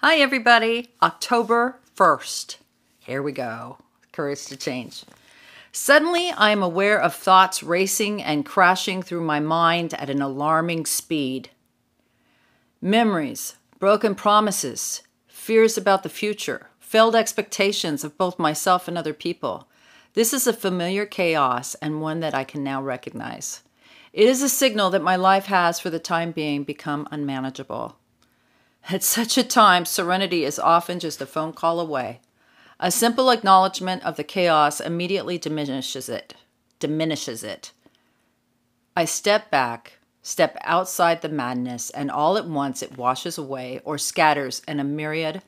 Hi, everybody. October 1st. Here we go. Courage to change. Suddenly, I am aware of thoughts racing and crashing through my mind at an alarming speed. Memories, broken promises, fears about the future, failed expectations of both myself and other people. This is a familiar chaos and one that I can now recognize. It is a signal that my life has, for the time being, become unmanageable. At such a time, serenity is often just a phone call away. A simple acknowledgement of the chaos immediately diminishes it. Diminishes it. I step back, step outside the madness, and all at once it washes away or scatters in a myriad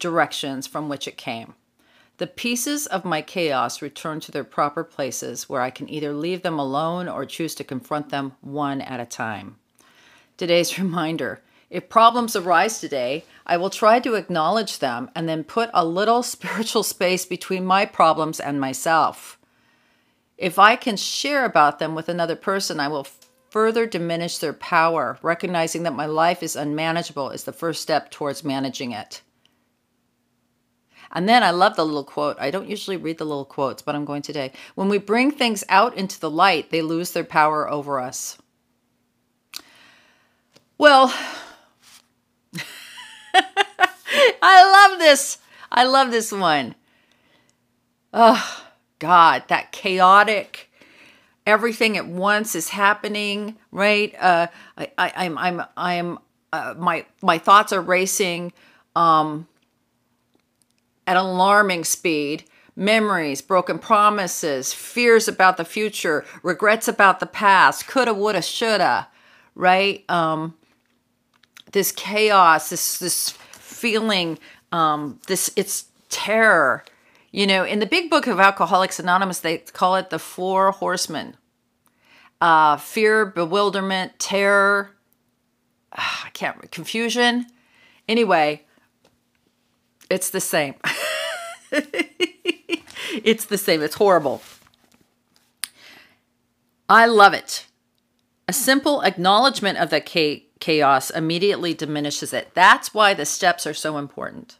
directions from which it came. The pieces of my chaos return to their proper places where I can either leave them alone or choose to confront them one at a time. Today's reminder if problems arise today, I will try to acknowledge them and then put a little spiritual space between my problems and myself. If I can share about them with another person, I will further diminish their power. Recognizing that my life is unmanageable is the first step towards managing it. And then I love the little quote. I don't usually read the little quotes, but I'm going today. When we bring things out into the light, they lose their power over us. Well, I love this. I love this one. Oh, God, that chaotic, everything at once is happening, right? Uh, I, I, I'm, I'm, I'm, uh, my, my thoughts are racing, um, at alarming speed. Memories, broken promises, fears about the future, regrets about the past, coulda, woulda, shoulda, right? Um, this chaos, this this feeling um, this it's terror. You know, in the big book of Alcoholics Anonymous, they call it the four horsemen: uh, fear, bewilderment, terror. Uh, I can't confusion. Anyway, it's the same. it's the same. It's horrible. I love it. A simple acknowledgement of the chaos immediately diminishes it. That's why the steps are so important.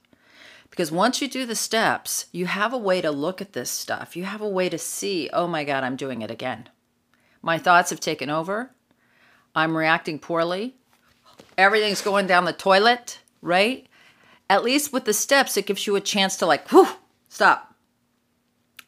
Because once you do the steps, you have a way to look at this stuff. You have a way to see, oh my God, I'm doing it again. My thoughts have taken over. I'm reacting poorly. Everything's going down the toilet, right? At least with the steps, it gives you a chance to like, whew, stop.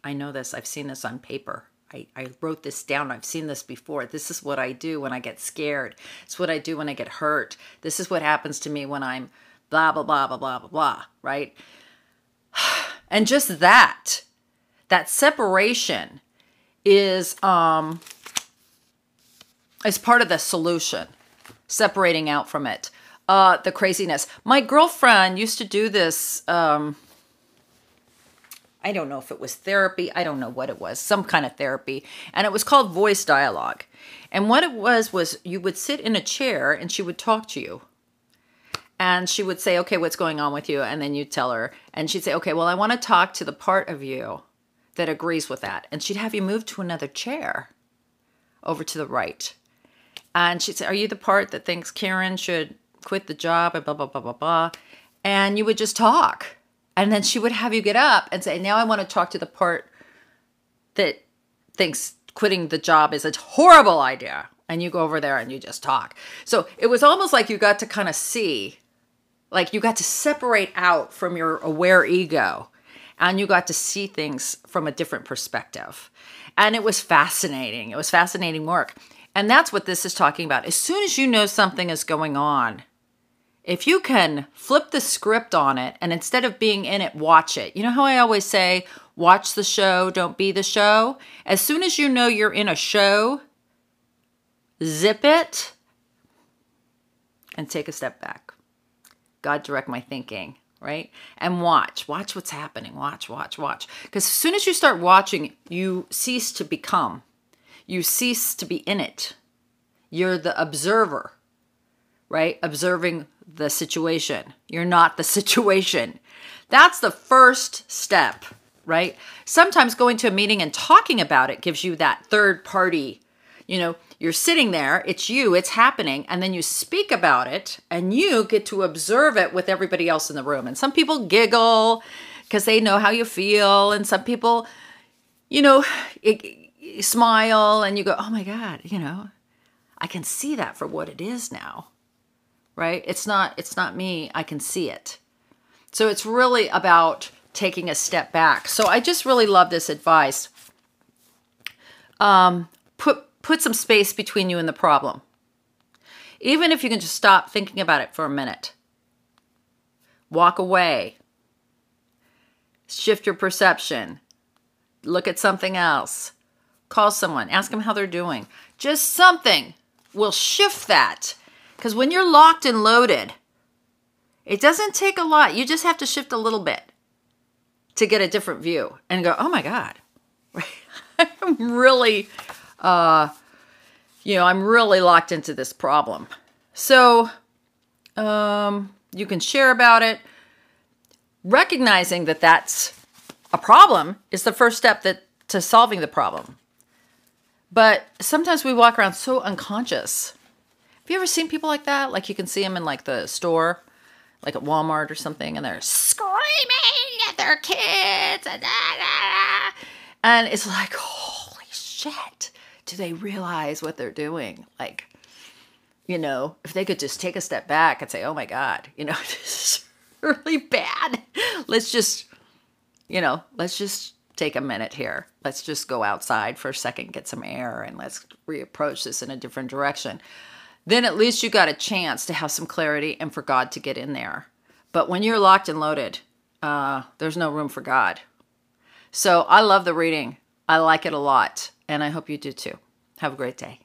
I know this. I've seen this on paper. I, I wrote this down. I've seen this before. This is what I do when I get scared. It's what I do when I get hurt. This is what happens to me when I'm blah, blah, blah, blah, blah, blah, blah, right? And just that, that separation is um is part of the solution. Separating out from it. Uh the craziness. My girlfriend used to do this um I don't know if it was therapy. I don't know what it was, some kind of therapy. And it was called voice dialogue. And what it was, was you would sit in a chair and she would talk to you. And she would say, okay, what's going on with you? And then you'd tell her. And she'd say, okay, well, I want to talk to the part of you that agrees with that. And she'd have you move to another chair over to the right. And she'd say, are you the part that thinks Karen should quit the job and blah, blah, blah, blah, blah. And you would just talk and then she would have you get up and say, Now I want to talk to the part that thinks quitting the job is a horrible idea. And you go over there and you just talk. So it was almost like you got to kind of see, like you got to separate out from your aware ego and you got to see things from a different perspective. And it was fascinating. It was fascinating work. And that's what this is talking about. As soon as you know something is going on, if you can flip the script on it and instead of being in it, watch it. You know how I always say, watch the show, don't be the show? As soon as you know you're in a show, zip it and take a step back. God direct my thinking, right? And watch, watch what's happening. Watch, watch, watch. Because as soon as you start watching, you cease to become, you cease to be in it. You're the observer, right? Observing the situation. You're not the situation. That's the first step, right? Sometimes going to a meeting and talking about it gives you that third party. you know, you're sitting there, it's you, it's happening, and then you speak about it and you get to observe it with everybody else in the room. And some people giggle because they know how you feel, and some people, you know, it, smile and you go, oh my God, you know, I can see that for what it is now. Right? It's not it's not me. I can see it. So it's really about taking a step back. So I just really love this advice. Um, put put some space between you and the problem. Even if you can just stop thinking about it for a minute. Walk away. Shift your perception. Look at something else. Call someone. Ask them how they're doing. Just something will shift that. Because when you're locked and loaded, it doesn't take a lot. You just have to shift a little bit to get a different view and go, oh my God, I'm really, uh, you know, I'm really locked into this problem. So um, you can share about it. Recognizing that that's a problem is the first step that to solving the problem. But sometimes we walk around so unconscious. Have you ever seen people like that? Like you can see them in like the store, like at Walmart or something, and they're screaming at their kids and, and it's like, holy shit! Do they realize what they're doing? Like, you know, if they could just take a step back and say, "Oh my God, you know, this is really bad. Let's just, you know, let's just take a minute here. Let's just go outside for a second, get some air, and let's reapproach this in a different direction." Then at least you got a chance to have some clarity and for God to get in there. But when you're locked and loaded, uh, there's no room for God. So I love the reading. I like it a lot, and I hope you do too. Have a great day.